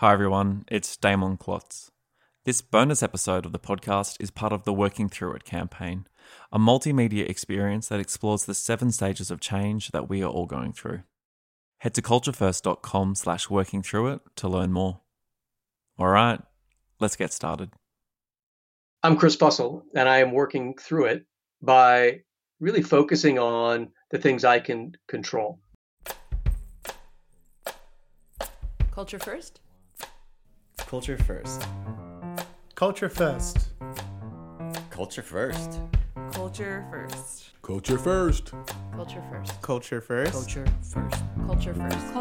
Hi, everyone. It's Damon Klotz. This bonus episode of the podcast is part of the Working Through It campaign, a multimedia experience that explores the seven stages of change that we are all going through. Head to culturefirst.com slash working through it to learn more. All right, let's get started. I'm Chris Fussell, and I am working through it by really focusing on the things I can control. Culture first? Culture first. Culture first. Culture first. Culture first. Culture first. Culture first. Culture first. Culture first. Culture first.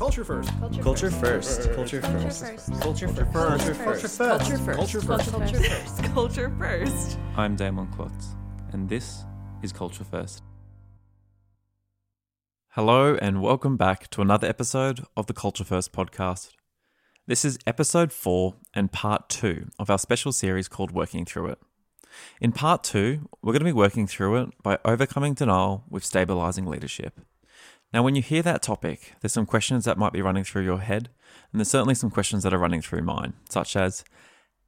Culture first. Culture first. Culture first. Culture first. Culture first. Culture first. Culture first. Culture first. Culture first. Culture first. I'm Damon Klotz, and this is Culture First. Hello, and welcome back to another episode of the Culture First podcast. This is episode four and part two of our special series called Working Through It. In part two, we're going to be working through it by overcoming denial with stabilizing leadership. Now, when you hear that topic, there's some questions that might be running through your head, and there's certainly some questions that are running through mine, such as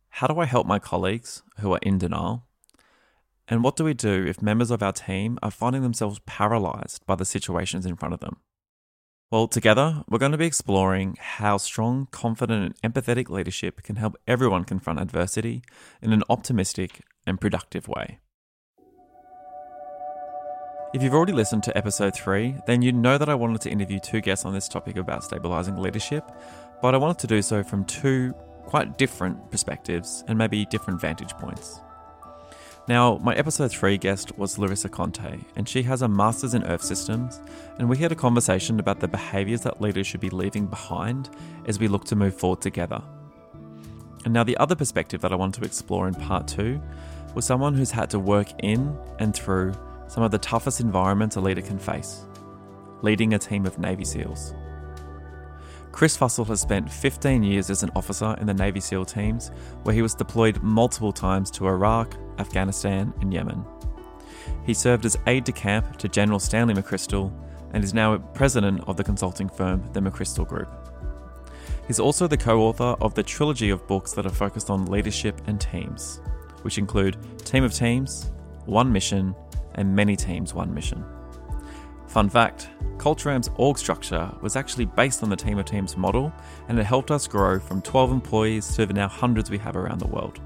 How do I help my colleagues who are in denial? And what do we do if members of our team are finding themselves paralyzed by the situations in front of them? Well, together, we're going to be exploring how strong, confident, and empathetic leadership can help everyone confront adversity in an optimistic and productive way. If you've already listened to episode 3, then you know that I wanted to interview two guests on this topic about stabilizing leadership, but I wanted to do so from two quite different perspectives and maybe different vantage points. Now, my episode 3 guest was Larissa Conte, and she has a master's in Earth Systems, and we had a conversation about the behaviours that leaders should be leaving behind as we look to move forward together. And now, the other perspective that I want to explore in part 2 was someone who's had to work in and through some of the toughest environments a leader can face leading a team of Navy SEALs. Chris Fussell has spent 15 years as an officer in the Navy SEAL teams, where he was deployed multiple times to Iraq, Afghanistan, and Yemen. He served as aide de camp to General Stanley McChrystal and is now president of the consulting firm, the McChrystal Group. He's also the co author of the trilogy of books that are focused on leadership and teams, which include Team of Teams, One Mission, and Many Teams, One Mission. Fun fact Culture Amp's org structure was actually based on the Team of Teams model, and it helped us grow from 12 employees to the now hundreds we have around the world.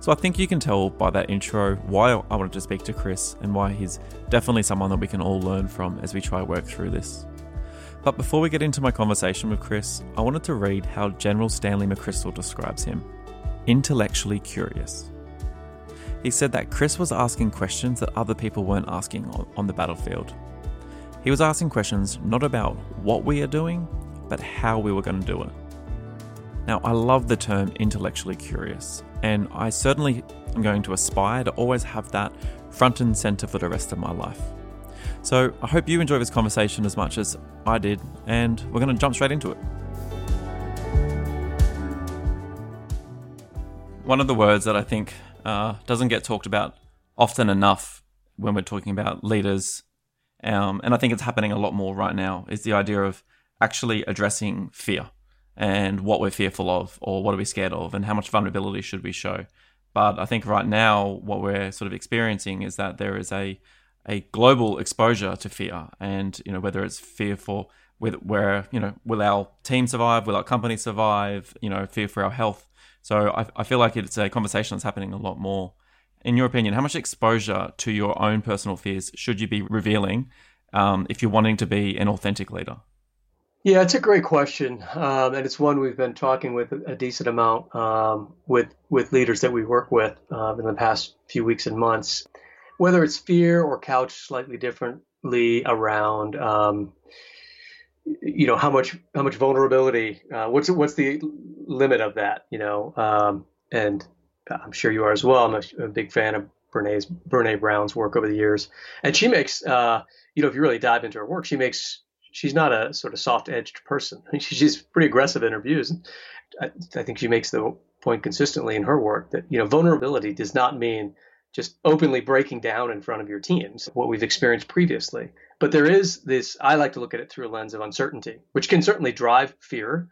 So I think you can tell by that intro why I wanted to speak to Chris and why he's definitely someone that we can all learn from as we try to work through this. But before we get into my conversation with Chris, I wanted to read how General Stanley McChrystal describes him intellectually curious. He said that Chris was asking questions that other people weren't asking on, the battlefield. He was asking questions not about what we are doing, but how we were going to do it. Now, I love the term intellectually curious, and I certainly am going to aspire to always have that front and center for the rest of my life. So I hope you enjoy this conversation as much as I did, and we're going to jump straight into it. One of the words that I think uh, doesn't get talked about often enough when we're talking about leaders, um, and I think it's happening a lot more right now, is the idea of actually addressing fear and what we're fearful of or what are we scared of and how much vulnerability should we show. But I think right now what we're sort of experiencing is that there is a a global exposure to fear and you know whether it's fear for where you know will our team survive? Will our company survive? You know fear for our health so I, I feel like it's a conversation that's happening a lot more in your opinion how much exposure to your own personal fears should you be revealing um, if you're wanting to be an authentic leader Yeah, it's a great question, um, and it's one we've been talking with a decent amount um, with with leaders that we work with um, in the past few weeks and months. Whether it's fear or couched slightly differently around, um, you know, how much how much vulnerability? Uh, what's what's the limit of that? You know, um, and I'm sure you are as well. I'm a, a big fan of Brene's Brene Brown's work over the years, and she makes, uh, you know, if you really dive into her work, she makes she's not a sort of soft-edged person. She's pretty aggressive in her views. I, I think she makes the point consistently in her work that you know vulnerability does not mean just openly breaking down in front of your teams what we've experienced previously. But there is this. I like to look at it through a lens of uncertainty, which can certainly drive fear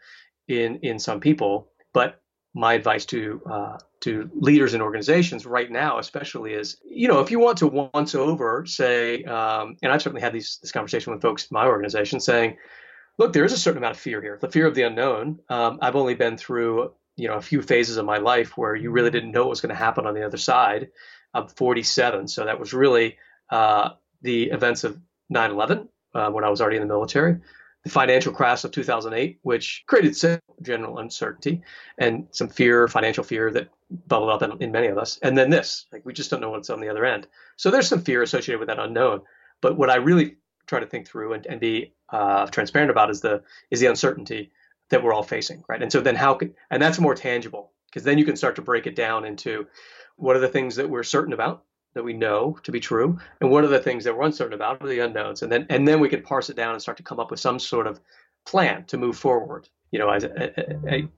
in in some people, but my advice to uh, to leaders and organizations right now, especially, is you know if you want to once over, say, um, and I've certainly had these this conversation with folks in my organization, saying, look, there is a certain amount of fear here, the fear of the unknown. Um, I've only been through you know a few phases of my life where you really didn't know what was going to happen on the other side. I'm 47, so that was really uh, the events of 9/11 uh, when I was already in the military the financial crash of 2008, which created some general uncertainty and some fear, financial fear that bubbled up in, in, many of us. And then this, like we just don't know what's on the other end. So there's some fear associated with that unknown. But what I really try to think through and, and be uh, transparent about is the is the uncertainty that we're all facing, right? And so then how can and that's more tangible because then you can start to break it down into what are the things that we're certain about that we know to be true, and what are the things that we're uncertain about, are the unknowns, and then and then we can parse it down and start to come up with some sort of plan to move forward. You know, as a,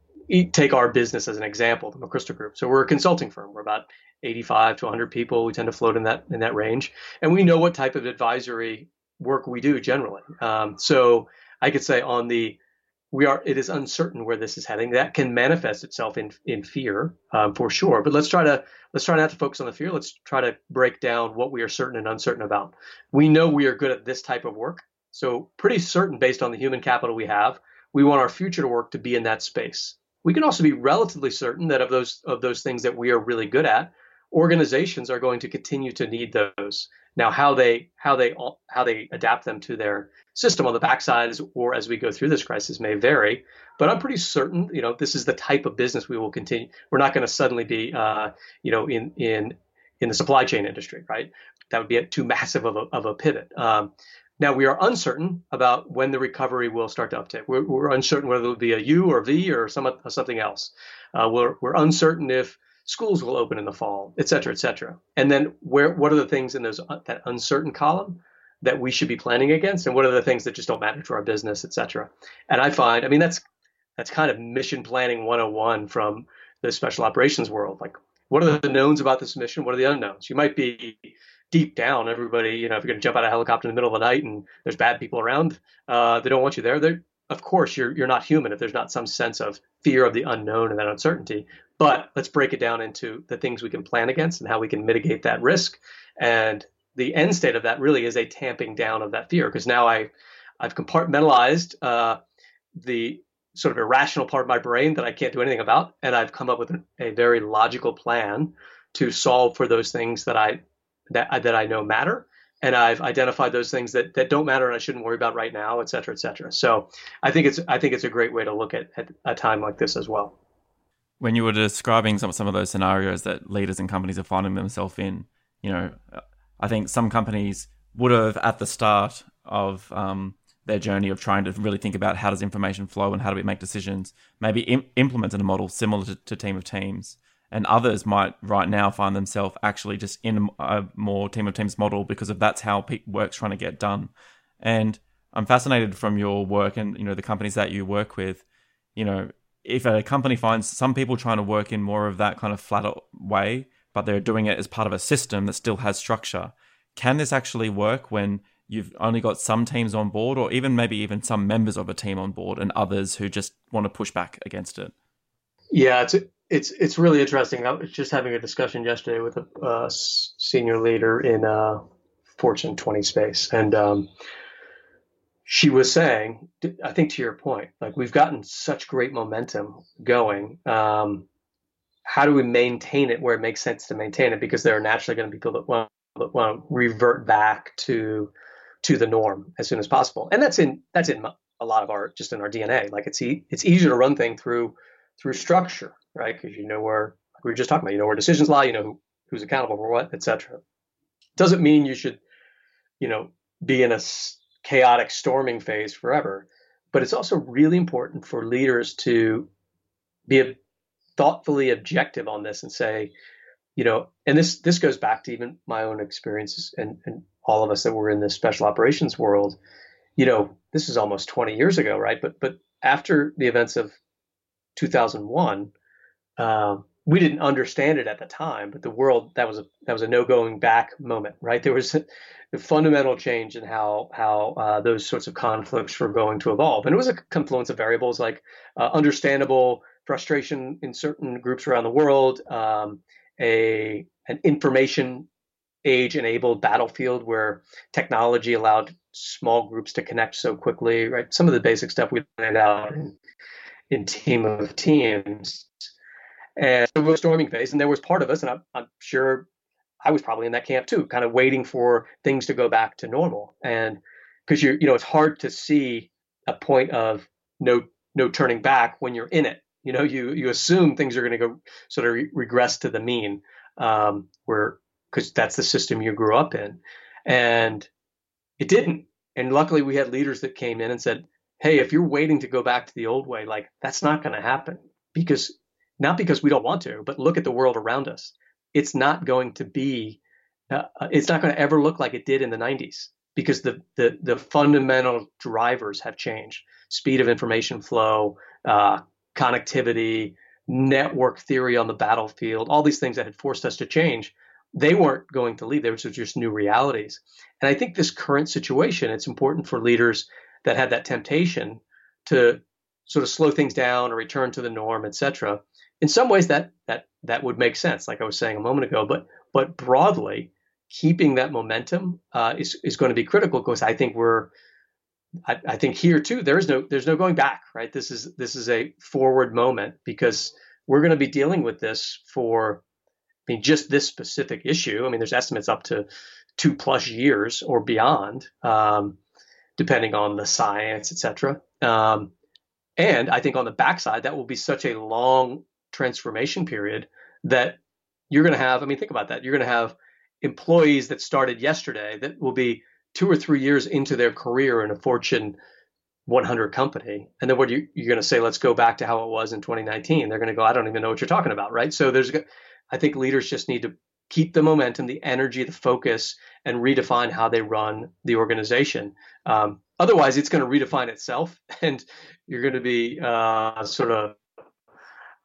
take our business as an example, the McChrystal Group. So we're a consulting firm. We're about 85 to 100 people. We tend to float in that in that range, and we know what type of advisory work we do generally. Um, so I could say on the we are it is uncertain where this is heading. That can manifest itself in in fear um, for sure. But let's try to let's try not to focus on the fear. Let's try to break down what we are certain and uncertain about. We know we are good at this type of work so pretty certain based on the human capital we have we want our future to work to be in that space. We can also be relatively certain that of those of those things that we are really good at organizations are going to continue to need those now, how they how they how they adapt them to their system on the backside, or as we go through this crisis, may vary. But I'm pretty certain, you know, this is the type of business we will continue. We're not going to suddenly be, uh, you know, in in in the supply chain industry, right? That would be too massive of a, of a pivot. Um, now we are uncertain about when the recovery will start to uptake. We're, we're uncertain whether it will be a U or V or some something else. Uh, we're, we're uncertain if schools will open in the fall, et cetera, et cetera. And then where what are the things in those uh, that uncertain column that we should be planning against, and what are the things that just don't matter to our business, et cetera. And I find, I mean, that's that's kind of mission planning 101 from the special operations world. Like, what are the knowns about this mission? What are the unknowns? You might be deep down, everybody, you know, if you're going to jump out of a helicopter in the middle of the night and there's bad people around, uh, they don't want you there. They're, of course, you're you're not human if there's not some sense of fear of the unknown and that uncertainty. But let's break it down into the things we can plan against and how we can mitigate that risk. And the end state of that really is a tamping down of that fear because now I, I've compartmentalized uh, the sort of irrational part of my brain that I can't do anything about, and I've come up with a very logical plan to solve for those things that I that that I know matter, and I've identified those things that that don't matter and I shouldn't worry about right now, et cetera, et cetera. So I think it's I think it's a great way to look at, at a time like this as well when you were describing some some of those scenarios that leaders and companies are finding themselves in, you know, I think some companies would have at the start of um, their journey of trying to really think about how does information flow and how do we make decisions, maybe Im- implemented a model similar to, to Team of Teams. And others might right now find themselves actually just in a more Team of Teams model because of that's how work's trying to get done. And I'm fascinated from your work and you know the companies that you work with. You know, if a company finds some people trying to work in more of that kind of flatter way, but they're doing it as part of a system that still has structure, can this actually work when you've only got some teams on board, or even maybe even some members of a team on board, and others who just want to push back against it? Yeah, it's it's it's really interesting. I was just having a discussion yesterday with a senior leader in uh, Fortune 20 space, and um, she was saying, I think to your point, like we've gotten such great momentum going. Um, how do we maintain it where it makes sense to maintain it? Because there are naturally going to be people that want, that want to revert back to to the norm as soon as possible, and that's in that's in a lot of our just in our DNA. Like it's e- it's easier to run things through through structure, right? Because you know where we were just talking about, you know where decisions lie, you know who, who's accountable for what, etc. Doesn't mean you should, you know, be in a chaotic storming phase forever. But it's also really important for leaders to be thoughtfully objective on this and say, you know, and this this goes back to even my own experiences and, and all of us that were in the special operations world. You know, this is almost 20 years ago, right? But but after the events of 2001, uh, we didn't understand it at the time, but the world that was a that was a no going back moment, right? There was a, a fundamental change in how how uh, those sorts of conflicts were going to evolve, and it was a confluence of variables like uh, understandable frustration in certain groups around the world, um, a an information age enabled battlefield where technology allowed small groups to connect so quickly, right? Some of the basic stuff we laid out in, in team of teams and it was storming phase, and there was part of us, and I'm, I'm sure I was probably in that camp too, kind of waiting for things to go back to normal. And because you you know it's hard to see a point of no no turning back when you're in it. You know, you you assume things are going to go sort of re- regress to the mean, um, where because that's the system you grew up in, and it didn't. And luckily, we had leaders that came in and said, "Hey, if you're waiting to go back to the old way, like that's not going to happen because not because we don't want to, but look at the world around us. It's not going to be, uh, uh it's not going to ever look like it did in the 90s because the, the, the fundamental drivers have changed speed of information flow, uh, connectivity, network theory on the battlefield, all these things that had forced us to change. They weren't going to leave. They were just new realities. And I think this current situation, it's important for leaders that have that temptation to sort of slow things down or return to the norm, et cetera, in some ways that that that would make sense, like I was saying a moment ago. But but broadly, keeping that momentum uh, is is going to be critical because I think we're I, I, think here too there is no there's no going back right this is this is a forward moment because we're going to be dealing with this for I mean just this specific issue I mean there's estimates up to two plus years or beyond um, depending on the science etc um, and I think on the backside that will be such a long transformation period that you're going to have. I mean, think about that. You're going to have employees that started yesterday that will be two or three years into their career in a Fortune 100 company. And then what you, you're going to say, let's go back to how it was in 2019. They're going to go, I don't even know what you're talking about. Right. So there's, I think leaders just need to keep the momentum, the energy, the focus, and redefine how they run the organization. Um, otherwise, it's going to redefine itself, and you're going to be uh, sort of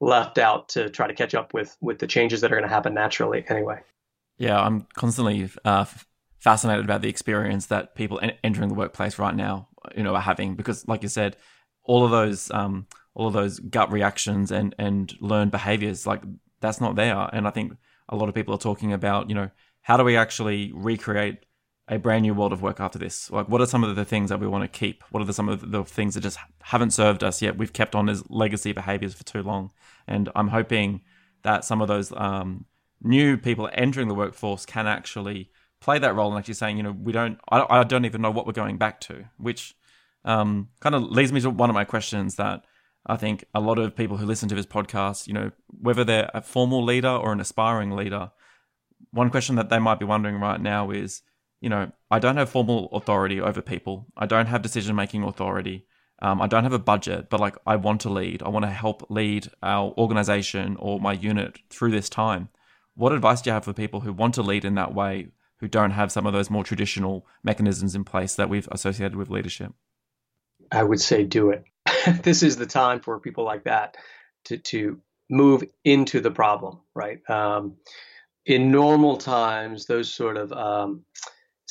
left out to try to catch up with with the changes that are going to happen naturally anyway. Yeah, I'm constantly uh, fascinated about the experience that people en- entering the workplace right now, you know, are having because, like you said, all of those um, all of those gut reactions and and learned behaviors, like that's not there. And I think a lot of people are talking about, you know, how do we actually recreate a brand new world of work after this? Like, what are some of the things that we want to keep? What are the, some of the things that just haven't served us yet? We've kept on as legacy behaviors for too long. And I'm hoping that some of those um, new people entering the workforce can actually play that role and actually saying, you know, we don't, I, I don't even know what we're going back to, which um, kind of leads me to one of my questions that I think a lot of people who listen to this podcast, you know, whether they're a formal leader or an aspiring leader, one question that they might be wondering right now is, you know, I don't have formal authority over people. I don't have decision making authority. Um, I don't have a budget, but like I want to lead. I want to help lead our organization or my unit through this time. What advice do you have for people who want to lead in that way, who don't have some of those more traditional mechanisms in place that we've associated with leadership? I would say do it. this is the time for people like that to to move into the problem, right? Um, in normal times, those sort of um,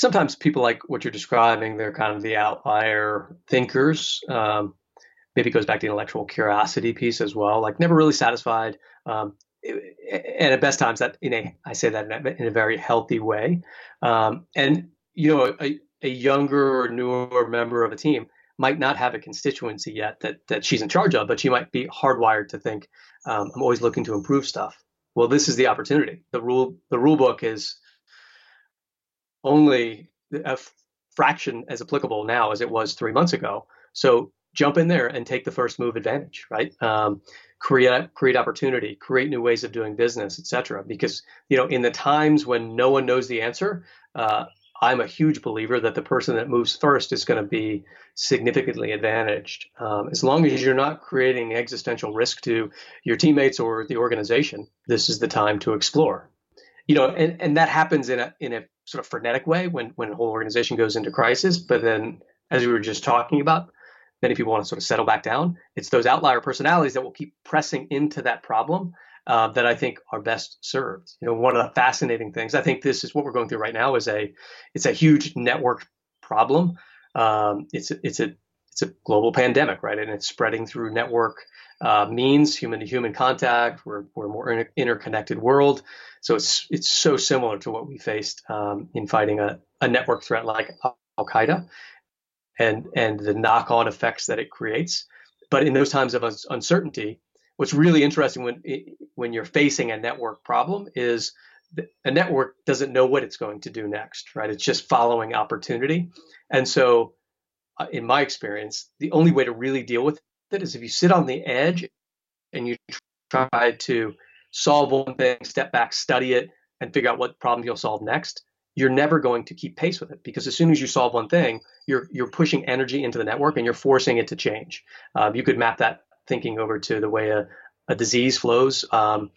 sometimes people like what you're describing, they're kind of the outlier thinkers. Um, maybe goes back to the intellectual curiosity piece as well, like never really satisfied. Um, and at best times, that in a I say that in a, in a very healthy way. Um, and you know, a, a younger or newer member of a team might not have a constituency yet that that she's in charge of, but she might be hardwired to think, um, "I'm always looking to improve stuff." Well, this is the opportunity. The rule the rule book is only a fraction as applicable now as it was three months ago. So jump in there and take the first move advantage, right? Um, create create opportunity, create new ways of doing business, et cetera. Because you know, in the times when no one knows the answer, uh, I'm a huge believer that the person that moves first is going to be significantly advantaged. Um, as long as you're not creating existential risk to your teammates or the organization, this is the time to explore. You know, and, and that happens in a in a sort of frenetic way when when a whole organization goes into crisis. But then, as we were just talking about, many people want to sort of settle back down. It's those outlier personalities that will keep pressing into that problem uh, that I think are best served. You know, one of the fascinating things I think this is what we're going through right now is a it's a huge network problem. Um, it's it's a it's a global pandemic, right? And it's spreading through network uh, means, human to human contact. We're we're a more inter- interconnected world, so it's it's so similar to what we faced um, in fighting a, a network threat like Al Qaeda, and and the knock on effects that it creates. But in those times of uncertainty, what's really interesting when when you're facing a network problem is a network doesn't know what it's going to do next, right? It's just following opportunity, and so uh, in my experience, the only way to really deal with it is if you sit on the edge and you try to solve one thing, step back, study it, and figure out what problem you'll solve next. You're never going to keep pace with it because as soon as you solve one thing, you're you're pushing energy into the network and you're forcing it to change. Um, you could map that thinking over to the way a, a disease flows. Um,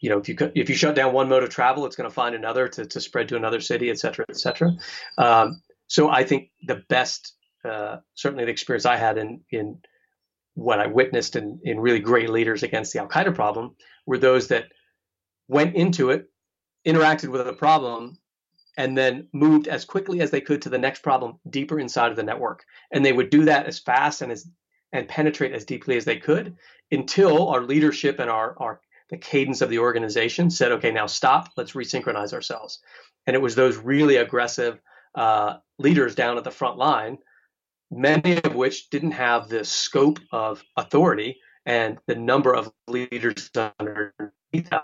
you know, if you if you shut down one mode of travel, it's going to find another to, to spread to another city, et cetera, et cetera. Um, so I think the best uh, certainly the experience I had in in what I witnessed in, in really great leaders against the Al Qaeda problem were those that went into it, interacted with the problem, and then moved as quickly as they could to the next problem deeper inside of the network. And they would do that as fast and as and penetrate as deeply as they could until our leadership and our, our the cadence of the organization said, okay, now stop, let's resynchronize ourselves. And it was those really aggressive uh, leaders down at the front line many of which didn't have the scope of authority and the number of leaders underneath them.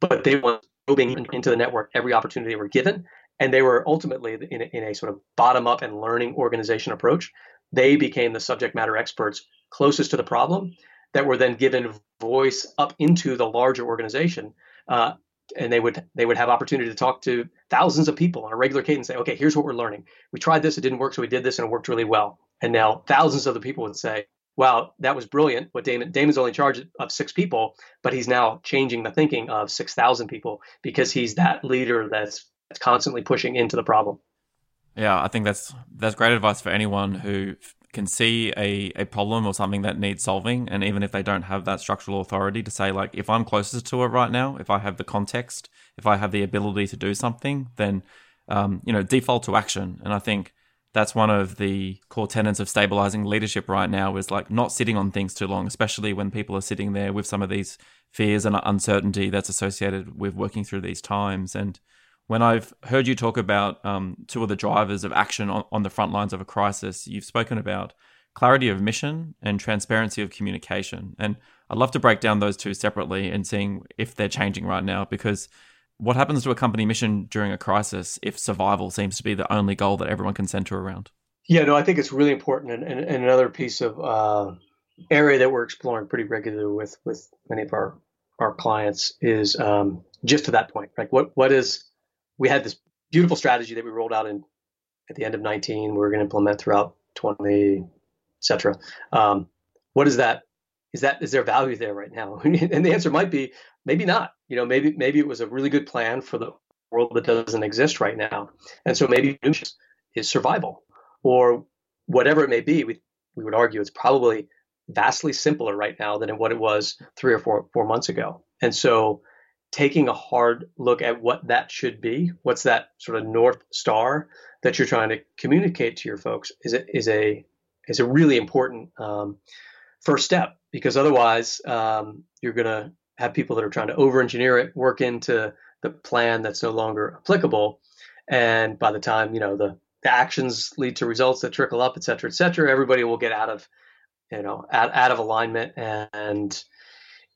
But they were moving into the network every opportunity they were given. And they were ultimately in a, in a sort of bottom up and learning organization approach. They became the subject matter experts closest to the problem that were then given voice up into the larger organization uh, and they would they would have opportunity to talk to thousands of people on a regular cadence and say okay here's what we're learning. We tried this it didn't work so we did this and it worked really well. And now thousands of the people would say wow that was brilliant. What damon damon's only in charge of six people but he's now changing the thinking of 6000 people because he's that leader that's, that's constantly pushing into the problem. Yeah i think that's that's great advice for anyone who can see a, a problem or something that needs solving and even if they don't have that structural authority to say like if i'm closest to it right now if i have the context if i have the ability to do something then um, you know default to action. And i think that's one of the core tenets of stabilizing leadership right now is like not sitting on things too long especially when people are sitting there with some of these fears and uncertainty that's associated with working through these times. And when I've heard you talk about um, two of the drivers of action on, on the front lines of a crisis, you've spoken about clarity of mission and transparency of communication. And I'd love to break down those two separately and seeing if they're changing right now because what happens to a company mission during a crisis if survival seems to be the only goal that everyone can center around? Yeah, no, I think it's really important. And, and, and another piece of uh, area that we're exploring pretty regularly with, with many of our, our clients is um, just to that point, like what, what is we had this beautiful strategy that we rolled out in at the end of 19. We are going to implement throughout 20, etc. Um, what is that? Is that is there value there right now? and the answer might be maybe not. You know, maybe maybe it was a really good plan for the world that doesn't exist right now, and so maybe is survival or whatever it may be. We we would argue it's probably vastly simpler right now than what it was three or four four months ago. And so taking a hard look at what that should be, what's that sort of north star that you're trying to communicate to your folks, is a, is a is a really important um, first step. Because otherwise um, you're going to have people that are trying to over-engineer it, work into the plan that's no longer applicable, and by the time you know the, the actions lead to results that trickle up, et cetera, et cetera, everybody will get out of you know out, out of alignment and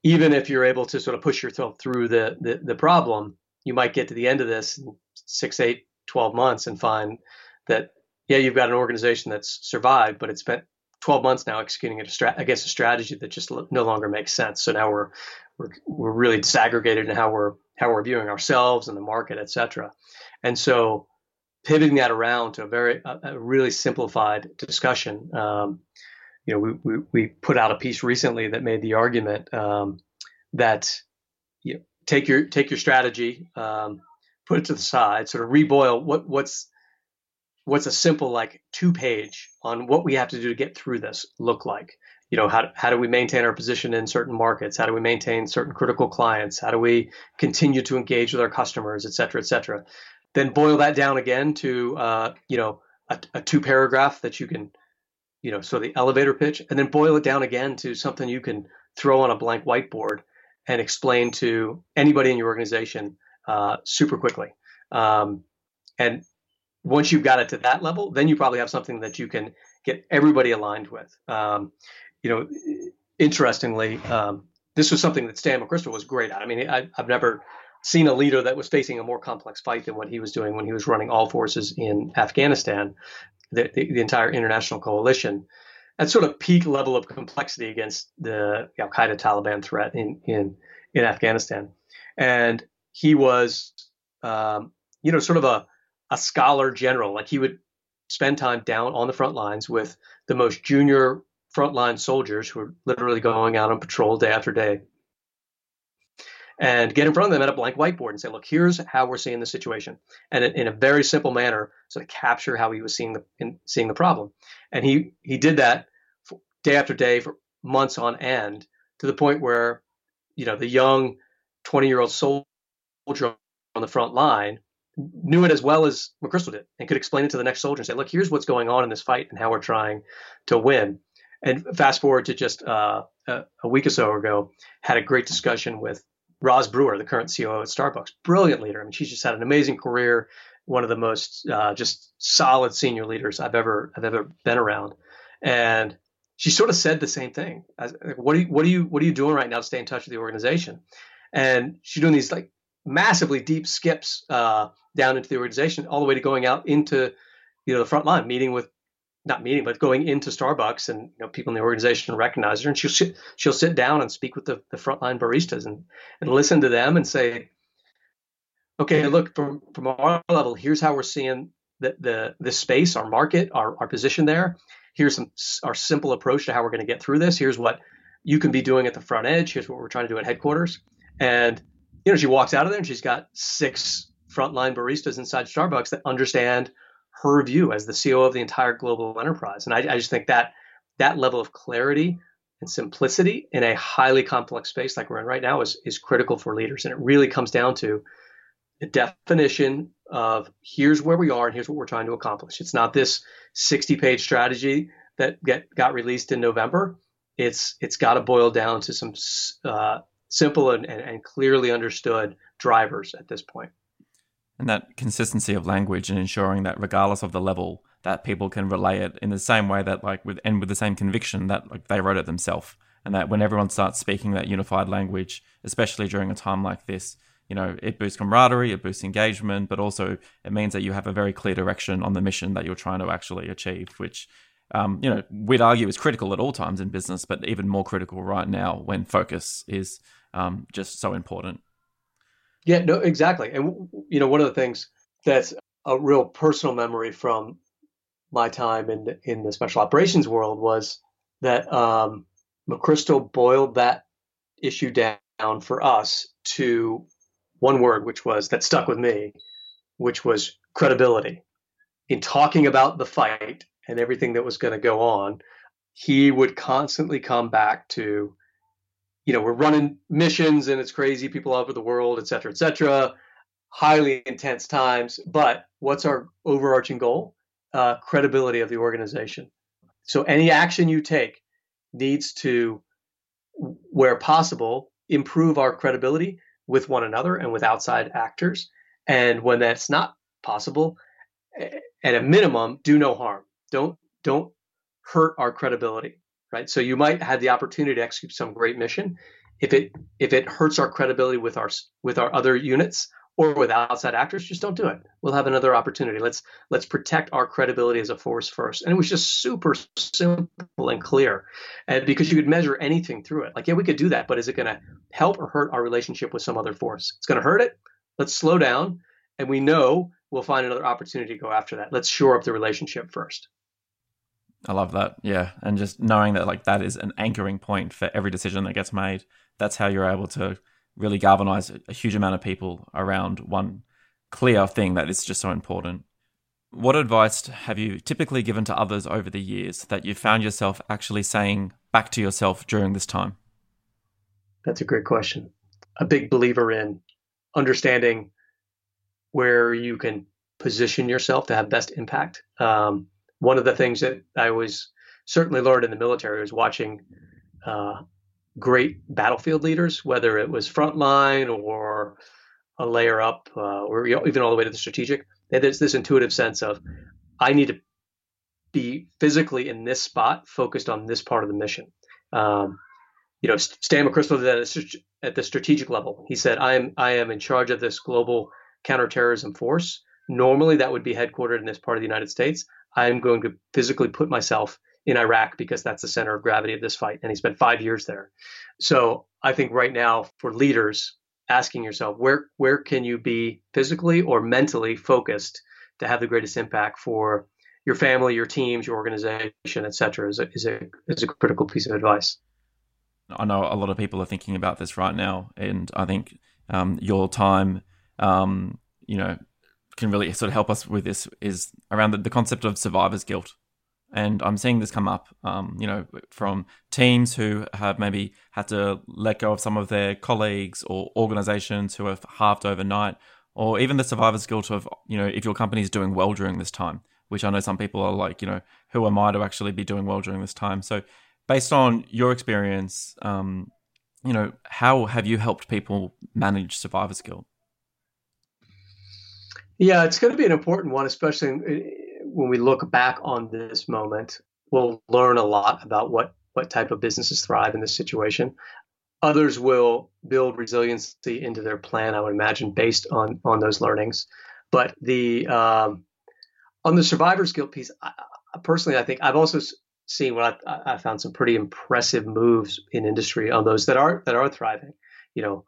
even if you're able to sort of push yourself through the, the, the problem, you might get to the end of this six, eight, 12 months and find that, yeah, you've got an organization that's survived, but it's spent 12 months now executing a against a strategy that just no longer makes sense. So now we're, we're, we're really disaggregated in how we're, how we're viewing ourselves and the market, et cetera. And so pivoting that around to a very, a, a really simplified discussion, um, you know, we, we, we, put out a piece recently that made the argument um, that you know, take your take your strategy, um, put it to the side, sort of reboil what what's what's a simple like two page on what we have to do to get through this look like? You know, how, how do we maintain our position in certain markets? How do we maintain certain critical clients? How do we continue to engage with our customers, et cetera, et cetera? Then boil that down again to, uh, you know, a, a two paragraph that you can, you know, so the elevator pitch, and then boil it down again to something you can throw on a blank whiteboard and explain to anybody in your organization uh, super quickly. Um, and once you've got it to that level, then you probably have something that you can get everybody aligned with. Um, you know, interestingly, um, this was something that Stan McChrystal was great at. I mean, I, have never seen a leader that was facing a more complex fight than what he was doing when he was running all forces in Afghanistan, the, the, the entire international coalition, at sort of peak level of complexity against the Al Qaeda Taliban threat in, in, in Afghanistan. And he was, um, you know, sort of a, a scholar general. Like he would spend time down on the front lines with the most junior frontline soldiers who were literally going out on patrol day after day and get in front of them at a blank whiteboard and say, look, here's how we're seeing the situation. And in, a very simple manner, sort of capture how he was seeing the in, seeing the problem. And he he did that day after day for months on end to the point where, you know, the young 20 year old soldier on the front line knew it as well as McChrystal did and could explain it to the next soldier and say, look, here's what's going on in this fight and how we're trying to win. And fast forward to just uh, a, a, week or so ago, had a great discussion with Roz Brewer, the current COO at Starbucks. Brilliant leader. I mean, she's just had an amazing career. One of the most uh, just solid senior leaders I've ever I've ever been around. And she sort of said the same thing. As, what are you what are you what are you doing right now to stay in touch with the organization? And she's doing these like massively deep skips uh, down into the organization, all the way to going out into you know the front line, meeting with not meeting, but going into Starbucks and you know people in the organization recognize her, and she'll she'll sit down and speak with the, the frontline baristas and and listen to them and say, okay, look from from our level, here's how we're seeing the the the space, our market, our our position there. Here's some our simple approach to how we're going to get through this. Here's what you can be doing at the front edge. Here's what we're trying to do at headquarters. And you know, she walks out of there and she's got six frontline baristas inside Starbucks that understand her view as the CEO of the entire global enterprise. And I, I just think that that level of clarity and simplicity in a highly complex space like we're in right now is, is critical for leaders. And it really comes down to the definition of here's where we are and here's what we're trying to accomplish. It's not this 60 page strategy that get, got released in November. It's it's got to boil down to some uh, simple and, and, and clearly understood drivers at this point and that consistency of language and ensuring that regardless of the level that people can relay it in the same way that like with and with the same conviction that like they wrote it themselves. And that when everyone starts speaking that unified language especially during a time like this you know it boosts camaraderie it boosts engagement but also it means that you have a very clear direction on the mission that you're trying to actually achieve which um, you know we'd argue is critical at all times in business but even more critical right now when focus is um, just so important yeah, no, exactly. And you know, one of the things that's a real personal memory from my time in the, in the special operations world was that um, McChrystal boiled that issue down for us to one word, which was that stuck with me, which was credibility. In talking about the fight and everything that was going to go on, he would constantly come back to you know, we're running missions and it's crazy, people all over the world, et cetera, et cetera. Highly intense times. But what's our overarching goal? Uh, credibility of the organization. So any action you take needs to, where possible, improve our credibility with one another and with outside actors. And when that's not possible, at a minimum, do no harm. Don't don't hurt our credibility right? So you might have the opportunity to execute some great mission. If it if it hurts our credibility with our with our other units or with outside actors, just don't do it. We'll have another opportunity. Let's let's protect our credibility as a force first. And it was just super simple and clear, and because you could measure anything through it. Like, yeah, we could do that, but is it going to help or hurt our relationship with some other force? It's going to hurt it. Let's slow down, and we know we'll find another opportunity to go after that. Let's shore up the relationship first. I love that. Yeah. And just knowing that like that is an anchoring point for every decision that gets made. That's how you're able to really galvanize a huge amount of people around one clear thing that is just so important. what advice have you typically given to others over the years that you found yourself actually saying back to yourself during this time? That's a great question. A big believer in understanding where you can position yourself to have best impact. Um, one of the things that I was certainly learned in the military was watching uh, great battlefield leaders, whether it was frontline or a layer up, uh, or even all the way to the strategic. There's this intuitive sense of, I need to be physically in this spot, focused on this part of the mission. Um, you know, Stan McChrystal at the strategic level. He said, "I am I am in charge of this global counterterrorism force. Normally, that would be headquartered in this part of the United States. I am going to physically put myself in Iraq because that's the center of gravity of this fight. And he spent five years there. So I think right now for leaders, asking yourself where where can you be physically or mentally focused to have the greatest impact for your family, your teams, your organization, et cetera, is a, is a, is a critical piece of advice. I know a lot of people are thinking about this right now, and I think um, your time, um, you know, can really sort of help us with this is around the, the concept of survivor's guilt. And I'm seeing this come up, um, you know, from teams who have maybe had to let go of some of their colleagues or organizations who have halved overnight, or even the survivor's guilt of, you know, if your company is doing well during this time, which I know some people are like, you know, who am I to actually be doing well during this time? So, based on your experience, um, you know, how have you helped people manage survivor's guilt? Yeah, it's going to be an important one, especially when we look back on this moment. We'll learn a lot about what what type of businesses thrive in this situation. Others will build resiliency into their plan, I would imagine, based on on those learnings. But the um, on the survivor's guilt piece, I, personally, I think I've also seen what I, I found some pretty impressive moves in industry on those that are that are thriving. You know,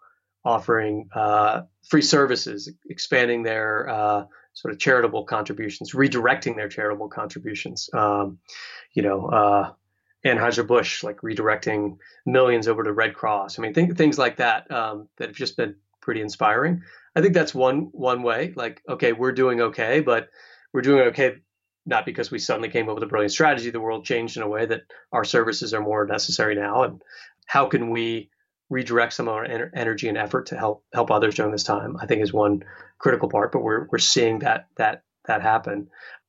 offering uh, free services, expanding their uh, sort of charitable contributions, redirecting their charitable contributions. Um, you know, uh, Anheuser-Busch, like redirecting millions over to Red Cross. I mean, think, things like that um, that have just been pretty inspiring. I think that's one one way. Like, okay, we're doing okay, but we're doing okay not because we suddenly came up with a brilliant strategy. The world changed in a way that our services are more necessary now, and how can we redirect some of our en- energy and effort to help help others during this time. I think is one critical part, but we're we're seeing that that that happen.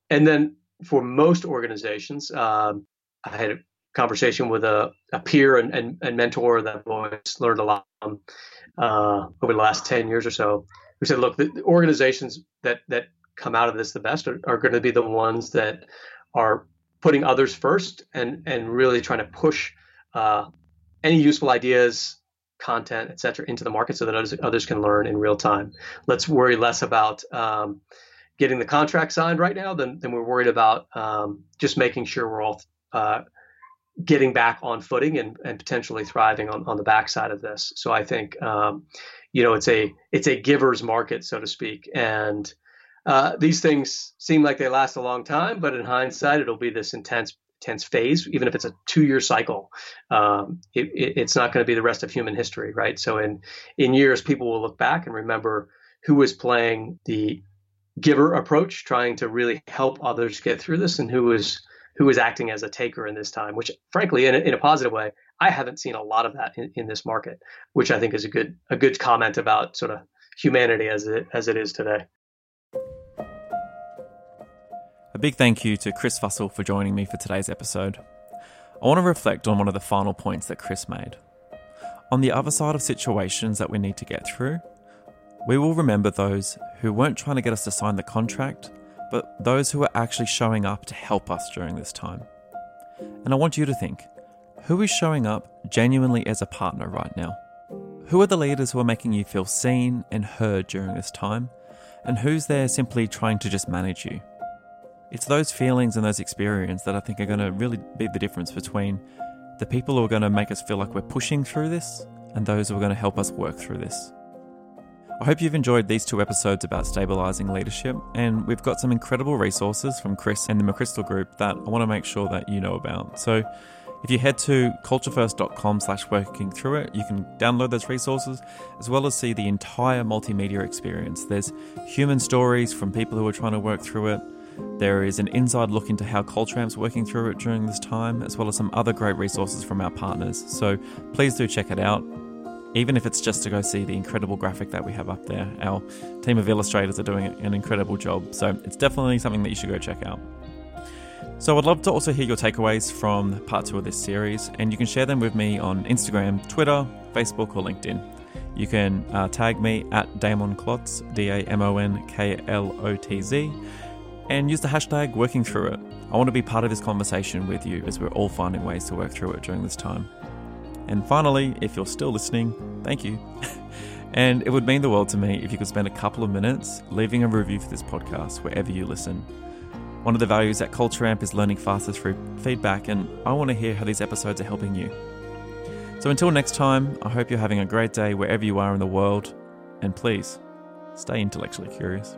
And then for most organizations, um, I had a conversation with a, a peer and, and, and, mentor that I've always learned a lot from uh, over the last ten years or so. Who said, look, the, the organizations that that come out of this the best are, are going to be the ones that are putting others first and and really trying to push uh, any useful ideas content, et cetera, into the market so that others, others can learn in real time. Let's worry less about um, getting the contract signed right now than, than we're worried about um, just making sure we're all uh, getting back on footing and, and potentially thriving on, on the backside of this. So I think, um, you know, it's a it's a giver's market, so to speak. And uh, these things seem like they last a long time, but in hindsight, it'll be this intense tense phase, even if it's a two year cycle, um, it, it, it's not going to be the rest of human history, right? So in in years, people will look back and remember who was playing the giver approach, trying to really help others get through this, and who was who was acting as a taker in this time. Which, frankly, in a, in a positive way, I haven't seen a lot of that in, in this market, which I think is a good a good comment about sort of humanity as it as it is today. A big thank you to Chris Fussell for joining me for today's episode. I want to reflect on one of the final points that Chris made. On the other side of situations that we need to get through, we will remember those who weren't trying to get us to sign the contract, but those who are actually showing up to help us during this time. And I want you to think who is showing up genuinely as a partner right now? Who are the leaders who are making you feel seen and heard during this time? And who's there simply trying to just manage you? It's those feelings and those experiences that I think are going to really be the difference between the people who are going to make us feel like we're pushing through this and those who are going to help us work through this. I hope you've enjoyed these two episodes about stabilizing leadership, and we've got some incredible resources from Chris and the McChrystal Group that I want to make sure that you know about. So if you head to culturefirst.com slash working through it, you can download those resources as well as see the entire multimedia experience. There's human stories from people who are trying to work through it, There is an inside look into how Culture Amp's working through it during this time, as well as some other great resources from our partners. So please do check it out, even if it's just to go see the incredible graphic that we have up there. Our team of illustrators are doing an incredible job, so it's definitely something that you should go check out. So I'd love to also hear your takeaways from part two of this series, and you can share them with me on Instagram, Twitter, Facebook, or LinkedIn. You can uh, tag me at Damon Klotz, D A M O N K L O T Z, and use the hashtag working through it. I want to be part of this conversation with you as we're all finding ways to work through it during this time. And finally, if you're still listening, thank you. and it would mean the world to me if you could spend a couple of minutes leaving a review for this podcast wherever you listen. One of the values at Culture Amp is learning faster through feedback, and I want to hear how these episodes are helping you. So until next time, I hope you're having a great day wherever you are in the world, and please stay intellectually curious.